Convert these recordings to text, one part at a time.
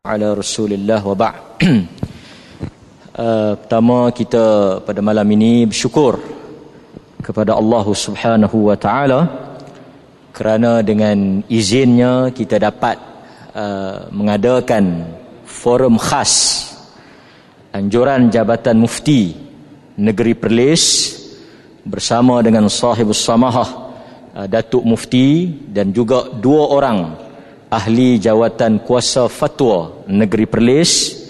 ala rasulillah wa ba' uh, pertama kita pada malam ini bersyukur kepada Allah Subhanahu wa taala kerana dengan izinnya kita dapat uh, mengadakan forum khas anjuran Jabatan Mufti Negeri Perlis bersama dengan sahibus samahah uh, Datuk Mufti dan juga dua orang ahli jawatan kuasa fatwa negeri Perlis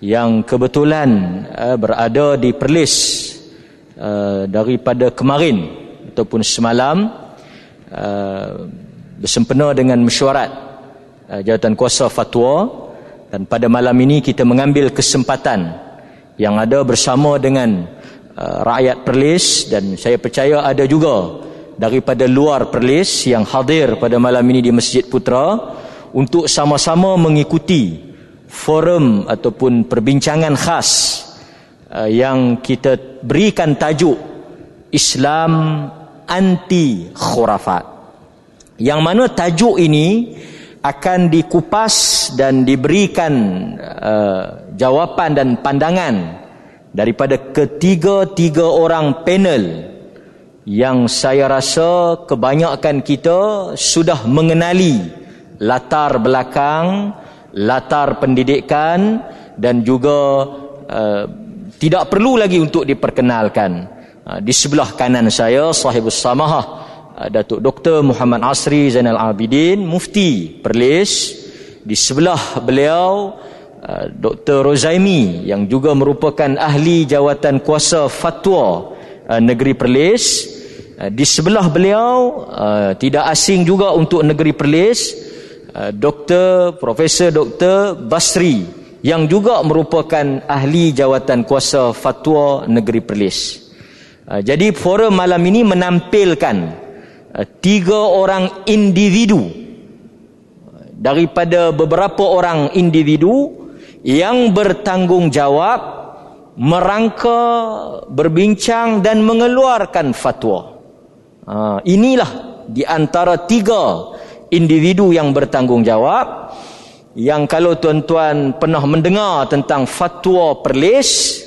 yang kebetulan uh, berada di Perlis uh, daripada kemarin ataupun semalam uh, bersempena dengan mesyuarat uh, jawatan kuasa fatwa. Dan pada malam ini kita mengambil kesempatan yang ada bersama dengan uh, rakyat Perlis dan saya percaya ada juga daripada luar Perlis yang hadir pada malam ini di Masjid Putra untuk sama-sama mengikuti forum ataupun perbincangan khas uh, yang kita berikan tajuk Islam anti khurafat. Yang mana tajuk ini akan dikupas dan diberikan uh, jawapan dan pandangan daripada ketiga-tiga orang panel yang saya rasa kebanyakan kita sudah mengenali latar belakang, latar pendidikan dan juga uh, tidak perlu lagi untuk diperkenalkan. Uh, di sebelah kanan saya sahibus samahah uh, Datuk Dr. Muhammad Asri Zainal Abidin Mufti Perlis. Di sebelah beliau uh, Dr. Rozaimi yang juga merupakan ahli jawatan kuasa fatwa uh, negeri Perlis. Uh, di sebelah beliau uh, tidak asing juga untuk negeri Perlis Dr. Profesor Dr. Basri yang juga merupakan ahli jawatan kuasa fatwa negeri Perlis. Jadi forum malam ini menampilkan tiga orang individu daripada beberapa orang individu yang bertanggungjawab merangka berbincang dan mengeluarkan fatwa. Ha, inilah di antara tiga individu yang bertanggungjawab yang kalau tuan-tuan pernah mendengar tentang fatwa perlis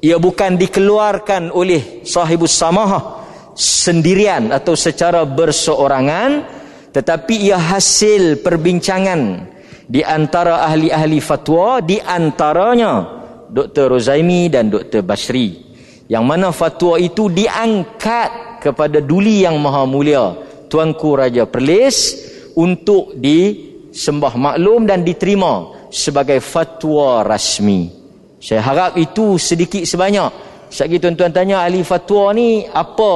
ia bukan dikeluarkan oleh sahibus samahah sendirian atau secara berseorangan tetapi ia hasil perbincangan di antara ahli-ahli fatwa di antaranya Dr. Rozaimi dan Dr. Basri yang mana fatwa itu diangkat kepada duli yang maha mulia Tuanku Raja Perlis untuk disembah maklum dan diterima sebagai fatwa rasmi. Saya harap itu sedikit sebanyak. Sekali tuan-tuan tanya ahli fatwa ni apa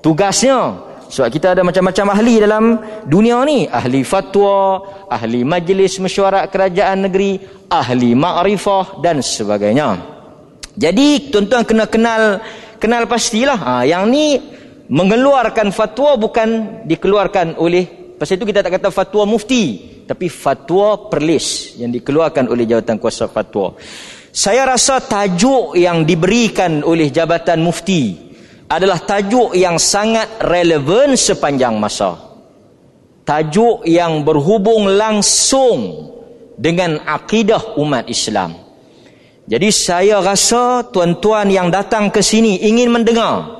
tugasnya? Sebab kita ada macam-macam ahli dalam dunia ni. Ahli fatwa, ahli majlis mesyuarat kerajaan negeri, ahli ma'rifah dan sebagainya. Jadi tuan-tuan kena kenal kenal pastilah. Ha, yang ni mengeluarkan fatwa bukan dikeluarkan oleh pasal itu kita tak kata fatwa mufti tapi fatwa perlis yang dikeluarkan oleh jabatan kuasa fatwa saya rasa tajuk yang diberikan oleh jabatan mufti adalah tajuk yang sangat relevan sepanjang masa tajuk yang berhubung langsung dengan akidah umat Islam jadi saya rasa tuan-tuan yang datang ke sini ingin mendengar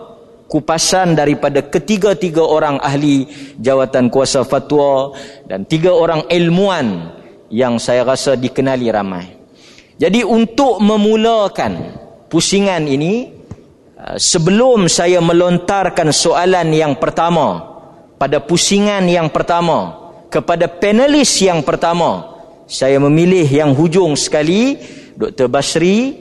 kupasan daripada ketiga-tiga orang ahli jawatan kuasa fatwa dan tiga orang ilmuwan yang saya rasa dikenali ramai. Jadi untuk memulakan pusingan ini sebelum saya melontarkan soalan yang pertama pada pusingan yang pertama kepada panelis yang pertama saya memilih yang hujung sekali Dr. Basri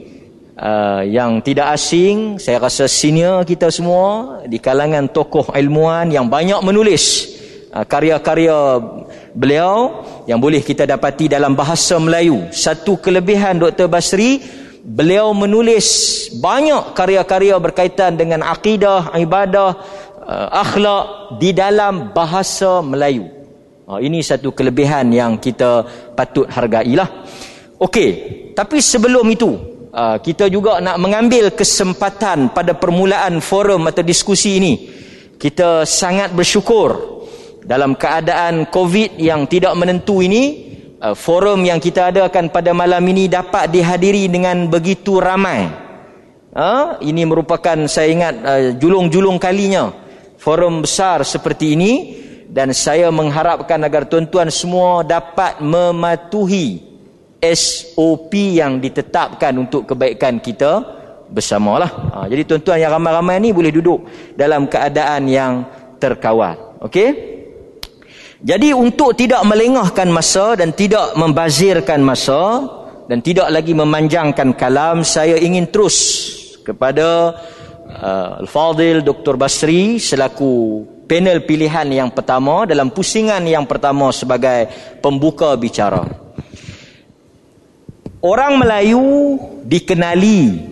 uh, yang tidak asing saya rasa senior kita semua di kalangan tokoh ilmuwan yang banyak menulis uh, karya-karya beliau yang boleh kita dapati dalam bahasa Melayu satu kelebihan Dr. Basri beliau menulis banyak karya-karya berkaitan dengan akidah ibadah uh, akhlak di dalam bahasa Melayu. Uh, ini satu kelebihan yang kita patut hargailah. Okey tapi sebelum itu Ah, kita juga nak mengambil kesempatan pada permulaan forum atau diskusi ini. Kita sangat bersyukur dalam keadaan covid yang tidak menentu ini uh, forum yang kita adakan pada malam ini dapat dihadiri dengan begitu ramai. Uh, ini merupakan saya ingat uh, julung-julung kalinya forum besar seperti ini dan saya mengharapkan agar tuan-tuan semua dapat mematuhi SOP yang ditetapkan untuk kebaikan kita bersamalah. Ha, jadi tuan-tuan yang ramai-ramai ni boleh duduk dalam keadaan yang terkawal. Okey? Jadi untuk tidak melengahkan masa dan tidak membazirkan masa dan tidak lagi memanjangkan kalam, saya ingin terus kepada uh, Al-Fadil Dr. Basri selaku panel pilihan yang pertama dalam pusingan yang pertama sebagai pembuka bicara. Orang Melayu dikenali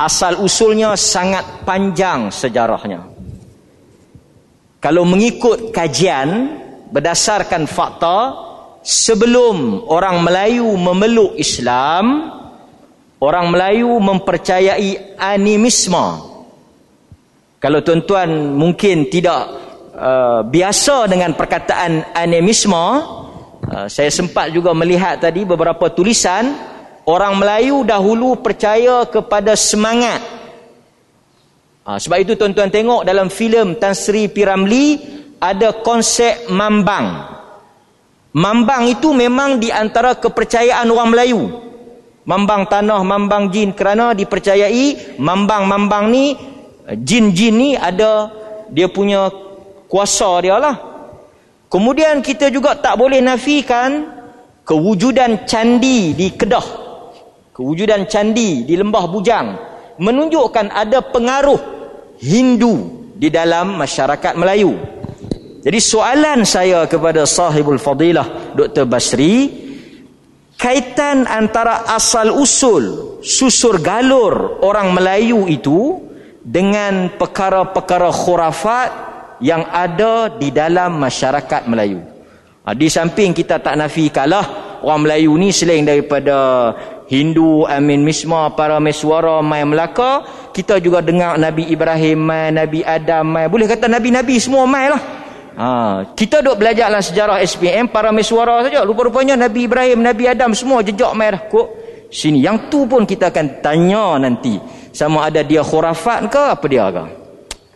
asal usulnya sangat panjang sejarahnya. Kalau mengikut kajian berdasarkan fakta sebelum orang Melayu memeluk Islam orang Melayu mempercayai animisme. Kalau tuan-tuan mungkin tidak uh, biasa dengan perkataan animisme uh, saya sempat juga melihat tadi beberapa tulisan orang Melayu dahulu percaya kepada semangat. Uh, sebab itu tuan-tuan tengok dalam filem Tan Sri Piramli ada konsep mambang. Mambang itu memang di antara kepercayaan orang Melayu. Mambang tanah, mambang jin kerana dipercayai mambang-mambang ni jin-jin ni ada dia punya kuasa dia lah. Kemudian kita juga tak boleh nafikan kewujudan candi di Kedah. Kewujudan candi di Lembah Bujang menunjukkan ada pengaruh Hindu di dalam masyarakat Melayu. Jadi soalan saya kepada sahibul fadilah Dr. Basri kaitan antara asal usul susur galur orang Melayu itu dengan perkara-perkara khurafat yang ada di dalam masyarakat Melayu. Ha, di samping kita tak nafikanlah orang Melayu ni selain daripada Hindu, Amin Misma, para meswara, mai Melaka, kita juga dengar Nabi Ibrahim, mai Nabi Adam, mai. Boleh kata Nabi-Nabi semua mai lah. Ha, kita duk belajarlah sejarah SPM para mesuara saja. Rupa-rupanya Nabi Ibrahim, Nabi Adam semua jejak merah kok. Sini yang tu pun kita akan tanya nanti sama ada dia khurafat ke apa dia ke.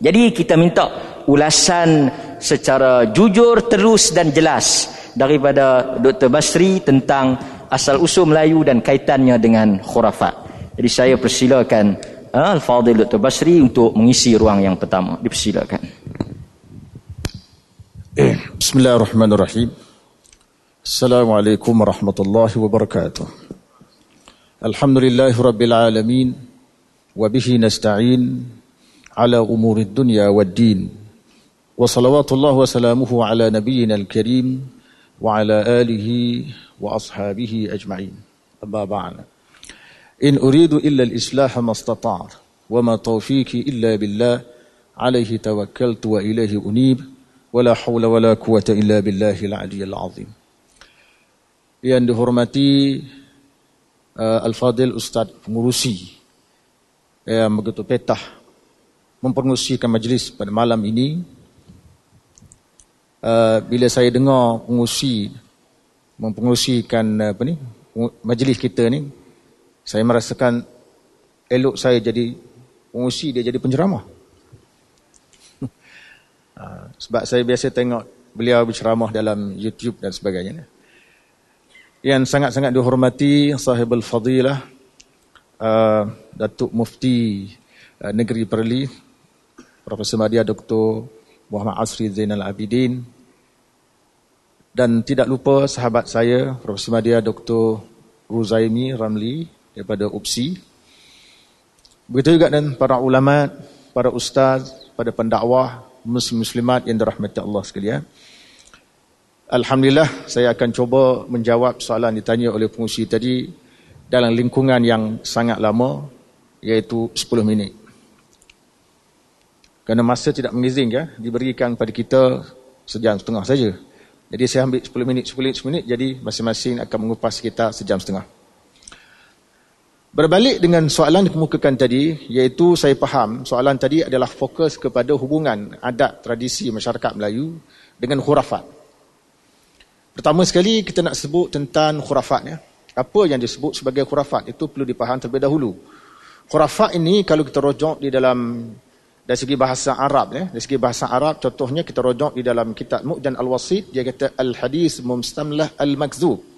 Jadi kita minta ulasan secara jujur, terus dan jelas daripada Dr. Basri tentang asal usul Melayu dan kaitannya dengan khurafat. Jadi saya persilakan ha, Al-Fadhil Dr. Basri untuk mengisi ruang yang pertama. Dipersilakan. بسم الله الرحمن الرحيم. السلام عليكم ورحمة الله وبركاته. الحمد لله رب العالمين وبه نستعين على أمور الدنيا والدين وصلوات الله وسلامه على نبينا الكريم وعلى آله وأصحابه أجمعين. أما بعد إن أريد إلا الإصلاح ما استطعت وما توفيقي إلا بالله عليه توكلت وإليه أنيب. Wala haula wala quwata illa billahil aliyyil azim. Yang dihormati uh, Al-Fadil Ustaz pengurusi yang begitu petah mempengurusikan majlis pada malam ini. Uh, bila saya dengar pengurusi mempengurusikan uh, apa ni majlis kita ni saya merasakan elok saya jadi pengurusi dia jadi penceramah Sebab saya biasa tengok beliau berceramah dalam YouTube dan sebagainya. Yang sangat-sangat dihormati sahibul fadilah uh, Datuk Mufti uh, Negeri Perli Profesor Madia Dr. Muhammad Asri Zainal Abidin dan tidak lupa sahabat saya Profesor Madia Dr. Ruzaimi Ramli daripada UPSI begitu juga dan para ulama para ustaz pada pendakwah muslim-muslimat yang dirahmati Allah sekalian. Alhamdulillah saya akan cuba menjawab soalan ditanya oleh pengusi tadi dalam lingkungan yang sangat lama iaitu 10 minit. Kerana masa tidak mengizinkan diberikan pada kita sejam setengah saja. Jadi saya ambil 10 minit, 10 minit, 10 minit jadi masing-masing akan mengupas kita sejam setengah. Berbalik dengan soalan dikemukakan tadi, iaitu saya faham soalan tadi adalah fokus kepada hubungan adat tradisi masyarakat Melayu dengan khurafat. Pertama sekali kita nak sebut tentang khurafat ya. Apa yang disebut sebagai khurafat itu perlu dipaham terlebih dahulu. Khurafat ini kalau kita rojok di dalam dari segi bahasa Arab ya, dari segi bahasa Arab contohnya kita rojok di dalam kitab Mu'jan Al-Wasit dia kata al-hadis mustamlah al-makzub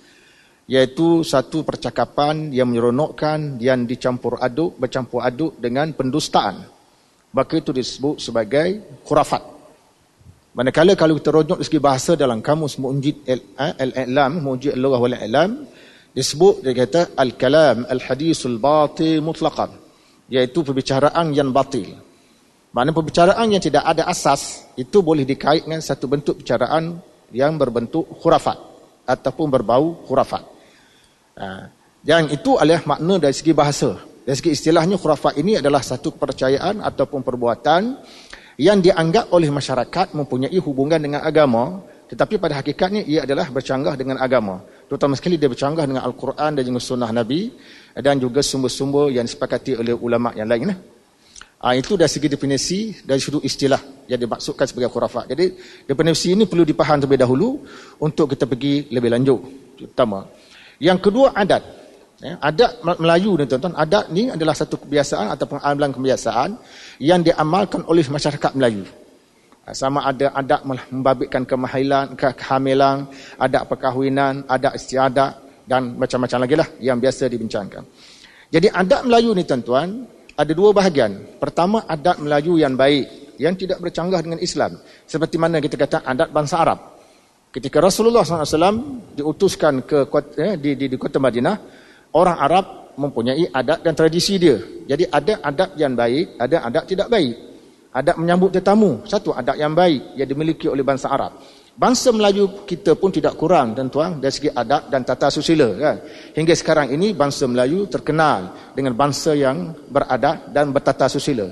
iaitu satu percakapan yang menyeronokkan yang dicampur aduk bercampur aduk dengan pendustaan. Maka itu disebut sebagai khurafat. Manakala kalau kita rujuk segi bahasa dalam kamus Mu'jid al-I'lam, Mu'jid al-Lughah wal-I'lam, disebut dia kata al-kalam al-hadisul batil mutlaqan, iaitu perbicaraan yang batil. Maknanya perbicaraan yang tidak ada asas itu boleh dikaitkan satu bentuk perbicaraan yang berbentuk khurafat ataupun berbau khurafat. Ha. Yang itu adalah makna dari segi bahasa. Dari segi istilahnya khurafat ini adalah satu kepercayaan ataupun perbuatan yang dianggap oleh masyarakat mempunyai hubungan dengan agama tetapi pada hakikatnya ia adalah bercanggah dengan agama terutama sekali dia bercanggah dengan Al-Quran dan juga sunnah Nabi dan juga sumber-sumber yang disepakati oleh ulama yang lain ha, itu dari segi definisi dari sudut istilah yang dimaksudkan sebagai khurafat jadi definisi ini perlu dipaham terlebih dahulu untuk kita pergi lebih lanjut pertama yang kedua adat Ya, adat Melayu ni tuan-tuan, adat ni adalah satu kebiasaan ataupun amalan kebiasaan yang diamalkan oleh masyarakat Melayu. Ha, sama ada adat membabitkan kemahilan, kehamilan, adat perkahwinan, adat istiadat dan macam-macam lagi lah yang biasa dibincangkan. Jadi adat Melayu ni tuan-tuan, ada dua bahagian. Pertama adat Melayu yang baik, yang tidak bercanggah dengan Islam. Seperti mana kita kata adat bangsa Arab. Ketika Rasulullah SAW diutuskan ke eh, di, di, di kota Madinah, orang Arab mempunyai adat dan tradisi dia. Jadi ada adat yang baik, ada adat tidak baik. Adat menyambut tetamu, satu adat yang baik yang dimiliki oleh bangsa Arab. Bangsa Melayu kita pun tidak kurang tuan-tuan dari segi adat dan tata susila kan. Hingga sekarang ini bangsa Melayu terkenal dengan bangsa yang beradat dan bertata susila.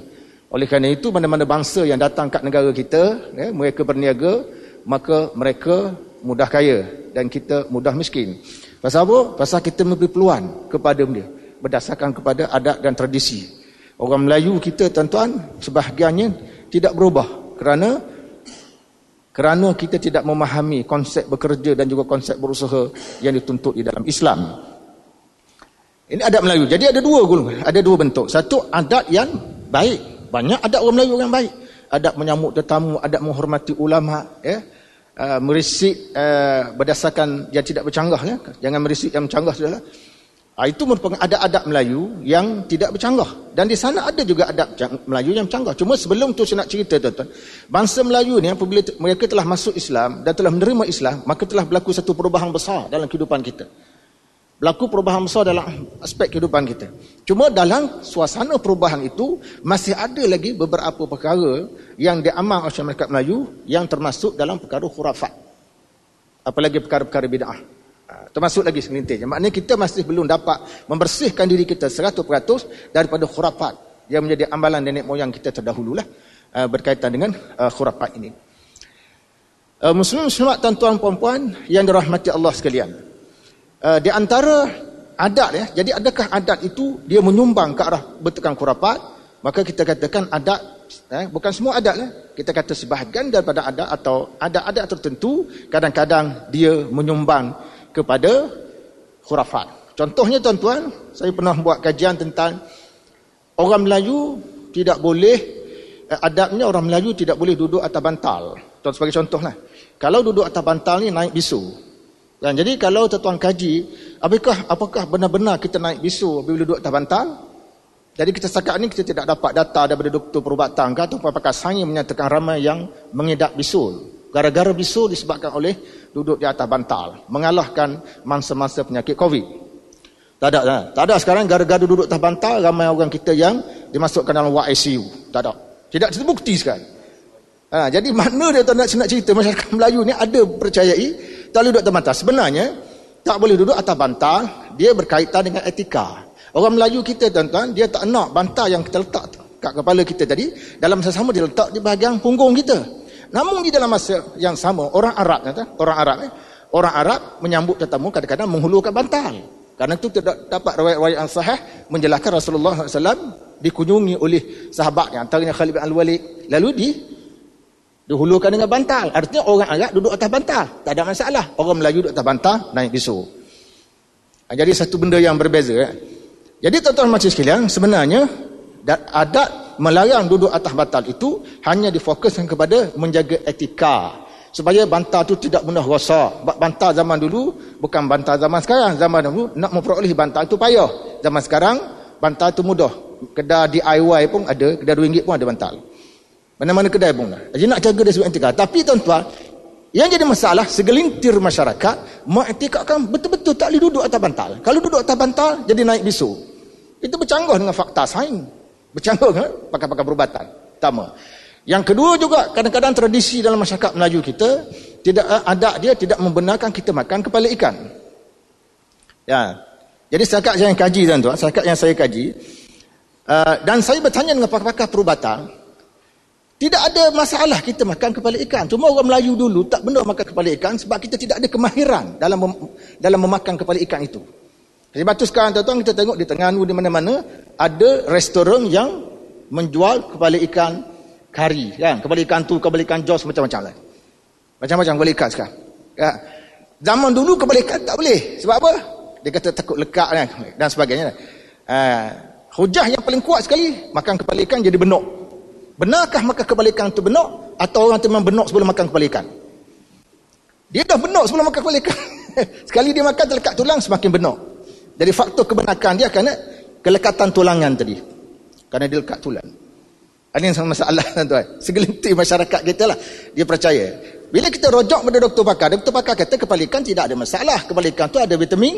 Oleh kerana itu mana-mana bangsa yang datang ke negara kita, ya, mereka berniaga, maka mereka mudah kaya dan kita mudah miskin. Pasal apa? Pasal kita memberi peluang kepada dia berdasarkan kepada adat dan tradisi. Orang Melayu kita tuan-tuan sebahagiannya tidak berubah kerana kerana kita tidak memahami konsep bekerja dan juga konsep berusaha yang dituntut di dalam Islam. Ini adat Melayu. Jadi ada dua golongan, ada dua bentuk. Satu adat yang baik. Banyak adat orang Melayu yang baik. Adat menyambut tetamu, adat menghormati ulama, ya uh, merisik uh, berdasarkan yang tidak bercanggah ya. Jangan merisik yang bercanggah sudahlah. Uh, itu merupakan adat-adat Melayu yang tidak bercanggah. Dan di sana ada juga adat Melayu yang bercanggah. Cuma sebelum tu saya nak cerita tuan-tuan. Bangsa Melayu ni apabila mereka telah masuk Islam dan telah menerima Islam, maka telah berlaku satu perubahan besar dalam kehidupan kita berlaku perubahan besar dalam aspek kehidupan kita. Cuma dalam suasana perubahan itu masih ada lagi beberapa perkara yang diamal oleh masyarakat Melayu yang termasuk dalam perkara khurafat. Apalagi perkara-perkara bid'ah. Ha, termasuk lagi segelintir. Maknanya kita masih belum dapat membersihkan diri kita 100% daripada khurafat yang menjadi amalan nenek moyang kita terdahululah uh, berkaitan dengan uh, khurafat ini. Muslim-Muslimat tuan-tuan puan-puan yang dirahmati Allah sekalian. Uh, di antara adat ya. Jadi adakah adat itu dia menyumbang ke arah bertekan kurapat? Maka kita katakan adat eh, bukan semua adat ya. Kita kata sebahagian daripada adat atau adat-adat tertentu kadang-kadang dia menyumbang kepada khurafat. Contohnya tuan-tuan, saya pernah buat kajian tentang orang Melayu tidak boleh eh, adatnya orang Melayu tidak boleh duduk atas bantal. Tuan sebagai contohlah. Kalau duduk atas bantal ni naik bisu. Dan jadi kalau tuan kaji, apakah apakah benar-benar kita naik bisu bila duduk atas bantal? Jadi kita setakat ini kita tidak dapat data daripada doktor perubatan ke atau pakar sains menyatakan ramai yang mengidap bisul. Gara-gara bisul disebabkan oleh duduk di atas bantal. Mengalahkan mangsa-mangsa penyakit COVID. Tak ada. Tak, tak ada sekarang gara-gara duduk atas bantal ramai orang kita yang dimasukkan dalam ward ICU. Tak ada. Tidak terbukti sekarang. Ha, jadi mana dia tak nak, nak cerita masyarakat Melayu ni ada percayai tak boleh duduk atas. Sebenarnya, tak boleh duduk atas bantal, dia berkaitan dengan etika. Orang Melayu kita tuan-tuan, dia tak nak bantal yang kita letak kat kepala kita tadi, dalam masa sama dia letak di bahagian punggung kita. Namun di dalam masa yang sama, orang Arab, tuan orang Arab, eh, orang Arab menyambut tetamu kadang-kadang menghulurkan bantal. Karena itu tidak dapat riwayat yang sahih menjelaskan Rasulullah SAW dikunjungi oleh sahabat yang antaranya Khalid bin Al-Walid. Lalu di Dihulukan dengan bantal. Artinya orang Arab duduk atas bantal. Tak ada masalah. Orang Melayu duduk atas bantal, naik bisu. Ha, jadi satu benda yang berbeza. Eh. Jadi tuan-tuan macam sekalian, sebenarnya adat melarang duduk atas bantal itu hanya difokuskan kepada menjaga etika. Supaya bantal itu tidak mudah rosak. Bantal zaman dulu bukan bantal zaman sekarang. Zaman dulu nak memperoleh bantal itu payah. Zaman sekarang bantal itu mudah. Kedai DIY pun ada, kedai RM2 pun ada bantal. Mana-mana kedai pun dah. Jadi nak jaga dari sudut etika. Tapi tuan-tuan, yang jadi masalah, segelintir masyarakat mengiktikatkan betul-betul tak boleh duduk atas bantal. Kalau duduk atas bantal, jadi naik bisu. Itu bercanggah dengan fakta sains. Bercanggah dengan pakar-pakar perubatan. Pertama. Yang kedua juga, kadang-kadang tradisi dalam masyarakat Melayu kita, tidak ada dia tidak membenarkan kita makan kepala ikan. Ya. Jadi setakat yang kaji tuan-tuan, setakat yang saya kaji, uh, dan saya bertanya dengan pakar-pakar perubatan, tidak ada masalah kita makan kepala ikan. Cuma orang Melayu dulu tak benar makan kepala ikan sebab kita tidak ada kemahiran dalam mem dalam memakan kepala ikan itu. Sebab tu sekarang tuan-tuan kita tengok di Terengganu di mana-mana ada restoran yang menjual kepala ikan kari kan. Kepala ikan tu, kepala ikan jos macam-macam lah. Macam-macam kepala ikan sekarang. Ya. Zaman dulu kepala ikan tak boleh. Sebab apa? Dia kata takut lekat kan? dan sebagainya. Uh, hujah yang paling kuat sekali makan kepala ikan jadi benuk. Benarkah makan kepala ikan itu benok? Atau orang itu memang benok sebelum makan kepala ikan? Dia dah benok sebelum makan kepala ikan. Sekali dia makan terlekat tulang semakin benok. Jadi faktor kebenakan dia kerana kelekatan tulangan tadi. Kerana dia lekat tulang. Ini yang masalah tuan-tuan. Segelintir masyarakat kita lah. Dia percaya. Bila kita rojok pada doktor pakar, doktor pakar kata kepala ikan tidak ada masalah. Kepala ikan tu ada vitamin,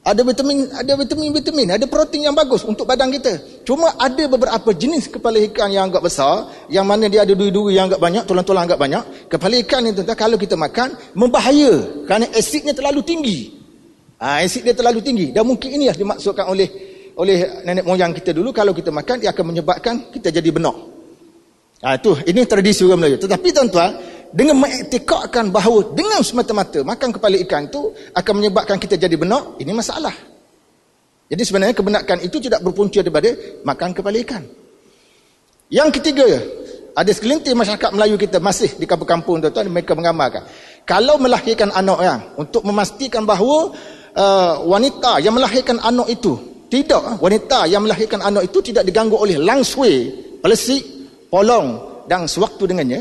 ada vitamin, ada vitamin-vitamin, ada protein yang bagus untuk badan kita. Cuma ada beberapa jenis kepala ikan yang agak besar, yang mana dia ada duri-duri yang agak banyak, tulang-tulang agak banyak. Kepala ikan itu kalau kita makan membahaya kerana asidnya terlalu tinggi. Ha, asid dia terlalu tinggi dan mungkin inilah dimaksudkan oleh oleh nenek moyang kita dulu kalau kita makan dia akan menyebabkan kita jadi benok. Ha, itu ini tradisi orang Melayu. Tetapi tuan-tuan, dengan mengiktikadkan bahawa dengan semata-mata makan kepala ikan itu akan menyebabkan kita jadi benak, ini masalah. Jadi sebenarnya kebenakan itu tidak berpunca daripada makan kepala ikan. Yang ketiga, ada segelintir masyarakat Melayu kita masih di kampung-kampung tuan-tuan mereka mengamalkan. Kalau melahirkan anak ya, untuk memastikan bahawa uh, wanita yang melahirkan anak itu tidak wanita yang melahirkan anak itu tidak diganggu oleh langsui, pelesik, polong dan sewaktu dengannya,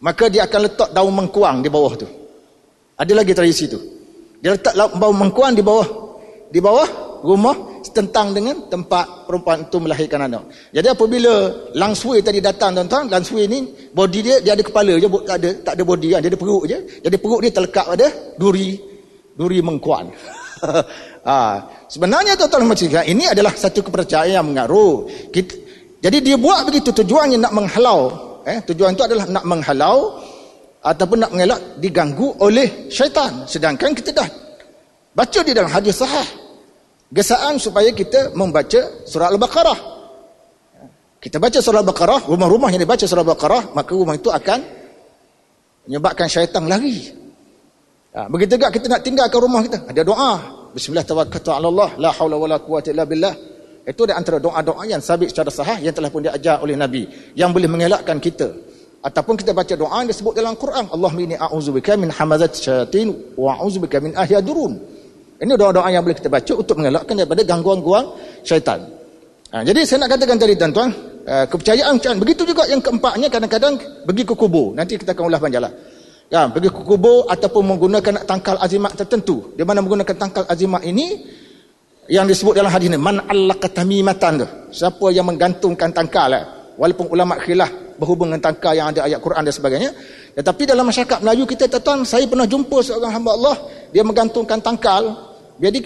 maka dia akan letak daun mengkuang di bawah tu. Ada lagi tradisi tu. Dia letak daun mengkuang di bawah di bawah rumah tentang dengan tempat perempuan itu melahirkan anak. Jadi apabila langsui tadi datang tuan-tuan langsui ni body dia dia ada kepala je tak ada tak ada body kan dia ada perut je. Jadi perut dia terlekat pada duri duri mengkuang. Ha. sebenarnya tuan-tuan macam ini adalah satu kepercayaan yang mengaruh. Kita, jadi dia buat begitu tujuannya nak menghalau eh, tujuan itu adalah nak menghalau ataupun nak mengelak diganggu oleh syaitan. Sedangkan kita dah baca di dalam hadis sahih gesaan supaya kita membaca surah al-baqarah. Kita baca surah al-baqarah rumah-rumah yang dibaca surah al-baqarah maka rumah itu akan menyebabkan syaitan lari. Ha, begitu juga kita nak tinggalkan rumah kita. Ada doa. Bismillah tawakkaltu ala Allah la haula wala quwwata illa billah itu di antara doa-doa yang sabit secara sahih yang telah pun diajar oleh Nabi yang boleh mengelakkan kita. Ataupun kita baca doa yang disebut dalam Quran, Allahumma inni a'udzubika min hamazat syayatin wa a'udzubika min ahyadurun. Ini doa-doa yang boleh kita baca untuk mengelakkan daripada gangguan-gangguan syaitan. Ha, jadi saya nak katakan tadi tuan-tuan, uh, kepercayaan macam begitu juga yang keempatnya kadang-kadang pergi ke kubur. Nanti kita akan ulas panjanglah. Ya, pergi ke kubur ataupun menggunakan tangkal azimat tertentu. Di mana menggunakan tangkal azimat ini yang disebut dalam hadis ini man allaka tamimatan tu siapa yang menggantungkan tangkal eh? walaupun ulama khilaf berhubung dengan tangkal yang ada ayat Quran dan sebagainya tetapi dalam masyarakat Melayu kita tuan saya pernah jumpa seorang hamba Allah dia menggantungkan tangkal jadi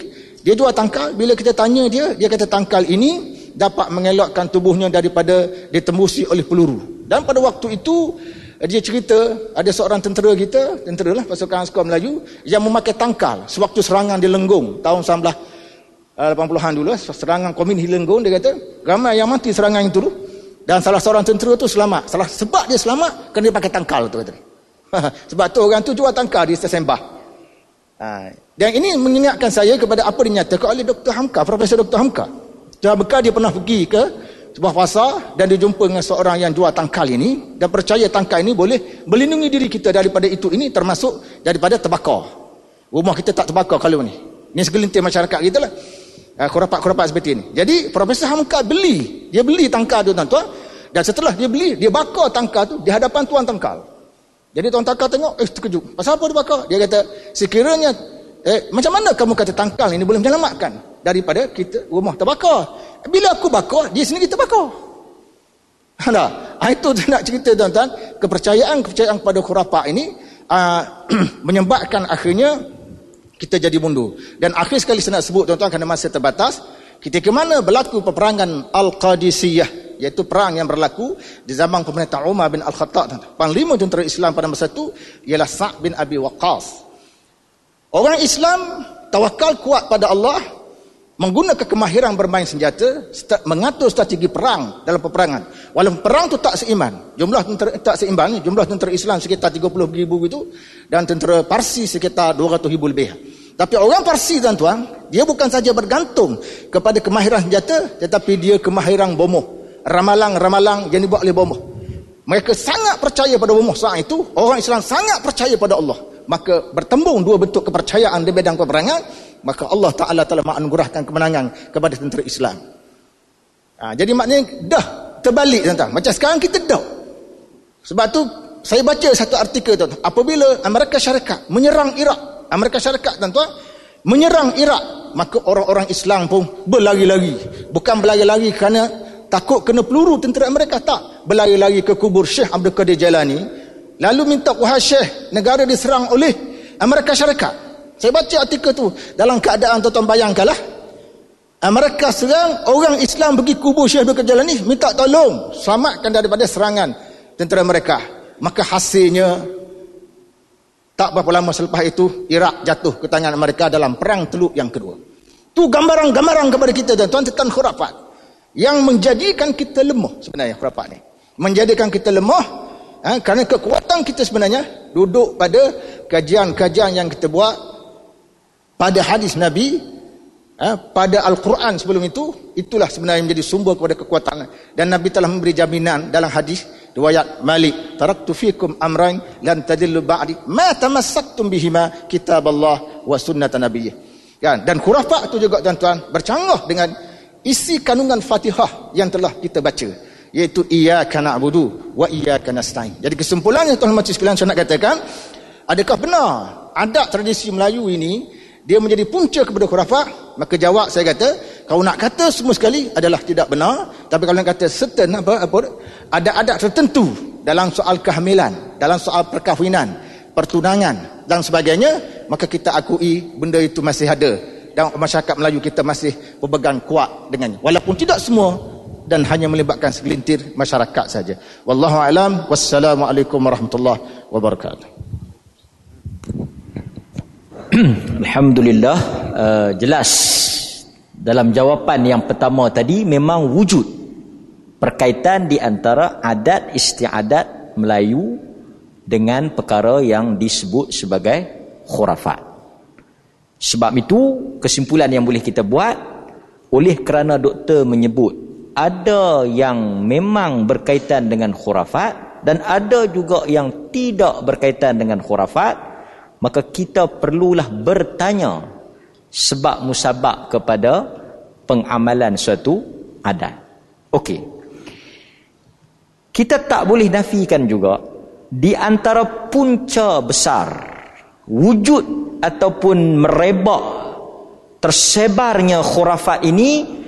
dia jual tangkal bila kita tanya dia dia kata tangkal ini dapat mengelakkan tubuhnya daripada ditembusi oleh peluru dan pada waktu itu dia cerita ada seorang tentera kita tentera lah pasukan askar Melayu yang memakai tangkal sewaktu serangan di Lenggong tahun 19 80-an dulu serangan komin Hilenggon dia kata ramai yang mati serangan itu dan salah seorang tentera tu selamat salah sebab dia selamat kerana dia pakai tangkal tu kata sebab tu orang tu jual tangkal di sesembah ha. dan ini mengingatkan saya kepada apa dinyatakan oleh Dr. Hamka Profesor Dr. Hamka dan bekal dia pernah pergi ke sebuah pasar dan dia jumpa dengan seorang yang jual tangkal ini dan percaya tangkal ini boleh melindungi diri kita daripada itu ini termasuk daripada terbakar. Rumah kita tak terbakar kalau ni. Ini segelintir masyarakat kita lah. Uh, kurapat-kurapat seperti ini. Jadi Profesor Hamka beli. Dia beli tangkal tu tuan-tuan. Dan setelah dia beli, dia bakar tangkal tu di hadapan tuan tangkal. Jadi tuan tangkal tengok, eh terkejut. Pasal apa dia bakar? Dia kata, sekiranya, eh macam mana kamu kata tangkal ini boleh menyelamatkan daripada kita rumah terbakar? Bila aku bakar, dia sendiri terbakar. Nah, itu nak cerita tuan-tuan, kepercayaan-kepercayaan kepada khurafat ini uh, menyebabkan akhirnya kita jadi mundur. Dan akhir sekali saya nak sebut tuan-tuan kerana masa terbatas, ketika mana berlaku peperangan Al-Qadisiyah iaitu perang yang berlaku di zaman pemerintah Umar bin Al-Khattab. Panglima tentera Islam pada masa itu ialah Sa' bin Abi Waqqas. Orang Islam tawakal kuat pada Allah menggunakan kemahiran bermain senjata mengatur strategi perang dalam peperangan walaupun perang itu tak seiman jumlah tentera tak seimbang jumlah tentera Islam sekitar 30 ribu itu dan tentera Parsi sekitar 200 ribu lebih tapi orang Parsi tuan-tuan dia bukan saja bergantung kepada kemahiran senjata tetapi dia kemahiran bomoh ramalang-ramalang yang dibuat oleh bomoh. Mereka sangat percaya pada bomoh saat itu. Orang Islam sangat percaya pada Allah. Maka bertembung dua bentuk kepercayaan di bidang peperangan. Maka Allah Ta'ala telah menganugerahkan kemenangan kepada tentera Islam. Ha, jadi maknanya dah terbalik tuan-tuan. Macam sekarang kita dah. Sebab tu saya baca satu artikel tuan-tuan. Apabila Amerika Syarikat menyerang Iraq. Amerika Syarikat tuan-tuan. Menyerang Iraq. Maka orang-orang Islam pun berlari-lari. Bukan berlari-lari kerana takut kena peluru tentera mereka tak berlari-lari ke kubur Syekh Abdul Qadir Jalani lalu minta wahai Syekh negara diserang oleh Amerika Syarikat saya baca artikel tu dalam keadaan tuan-tuan bayangkanlah Amerika serang orang Islam pergi kubur Syekh Abdul Qadir Jalani minta tolong selamatkan daripada serangan tentera mereka maka hasilnya tak berapa lama selepas itu Iraq jatuh ke tangan mereka dalam perang teluk yang kedua. Tu gambaran-gambaran kepada kita tuan-tuan tentang khurafat. Yang menjadikan kita lemah sebenarnya khurafat ni. Menjadikan kita lemah ha, kerana kekuatan kita sebenarnya duduk pada kajian-kajian yang kita buat pada hadis Nabi ha, pada Al-Quran sebelum itu itulah sebenarnya menjadi sumber kepada kekuatan. Dan Nabi telah memberi jaminan dalam hadis riwayat Malik taraktu fikum amrain lan tadillu ba'di ma tamassaktum bihima kitab Allah wa sunnat nabiyyih kan dan khurafat itu juga tuan-tuan bercanggah dengan isi kandungan Fatihah yang telah kita baca iaitu iyyaka na'budu wa iyyaka nasta'in. Jadi kesimpulannya tuan-tuan sekalian saya nak katakan adakah benar adat tradisi Melayu ini dia menjadi punca kepada khurafat? Maka jawab saya kata kalau nak kata semua sekali adalah tidak benar tapi kalau nak kata certain apa apa ada adat tertentu dalam soal kehamilan, dalam soal perkahwinan, pertunangan dan sebagainya maka kita akui benda itu masih ada. Dan masyarakat Melayu kita masih berpegang kuat dengannya. Walaupun tidak semua dan hanya melibatkan segelintir masyarakat saja. Wallahu alam. Wassalamualaikum warahmatullahi wabarakatuh alhamdulillah uh, jelas dalam jawapan yang pertama tadi memang wujud perkaitan di antara adat istiadat Melayu dengan perkara yang disebut sebagai khurafat. Sebab itu kesimpulan yang boleh kita buat oleh kerana doktor menyebut ada yang memang berkaitan dengan khurafat dan ada juga yang tidak berkaitan dengan khurafat maka kita perlulah bertanya sebab musabak kepada pengamalan suatu adat. Okey. Kita tak boleh nafikan juga di antara punca besar wujud ataupun merebak tersebarnya khurafat ini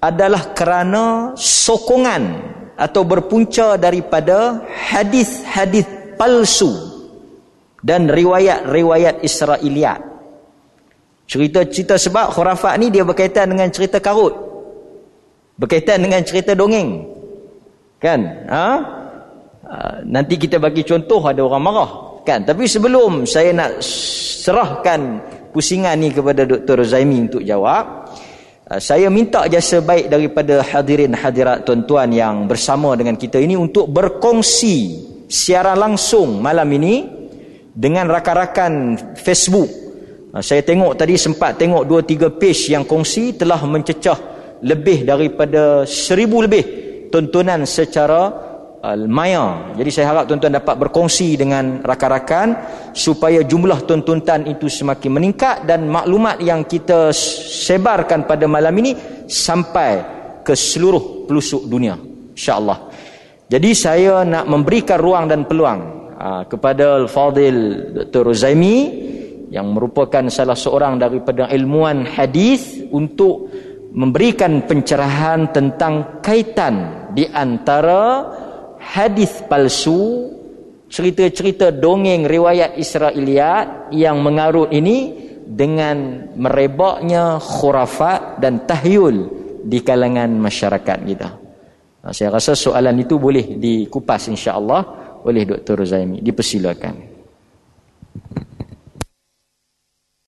adalah kerana sokongan atau berpunca daripada hadis-hadis palsu dan riwayat-riwayat Israeliat. Cerita-cerita sebab khurafat ni dia berkaitan dengan cerita karut. Berkaitan dengan cerita dongeng. Kan? Ha? ha nanti kita bagi contoh ada orang marah. Kan? Tapi sebelum saya nak serahkan pusingan ni kepada Dr. Zaimi untuk jawab uh, saya minta jasa baik daripada hadirin hadirat tuan-tuan yang bersama dengan kita ini untuk berkongsi siaran langsung malam ini dengan rakan-rakan Facebook uh, saya tengok tadi sempat tengok 2-3 page yang kongsi telah mencecah lebih daripada seribu lebih tontonan secara maya. Jadi saya harap tuan-tuan dapat berkongsi dengan rakan-rakan supaya jumlah tontonan itu semakin meningkat dan maklumat yang kita sebarkan pada malam ini sampai ke seluruh pelosok dunia. Insya-Allah. Jadi saya nak memberikan ruang dan peluang aa, kepada Al-Fadil Dr. Rozaimi yang merupakan salah seorang daripada ilmuwan hadis untuk memberikan pencerahan tentang kaitan di antara hadis palsu cerita-cerita dongeng riwayat Israiliyat yang mengarut ini dengan merebaknya khurafat dan tahyul di kalangan masyarakat kita. Saya rasa soalan itu boleh dikupas insya-Allah oleh Dr. Zaimi dipersilakan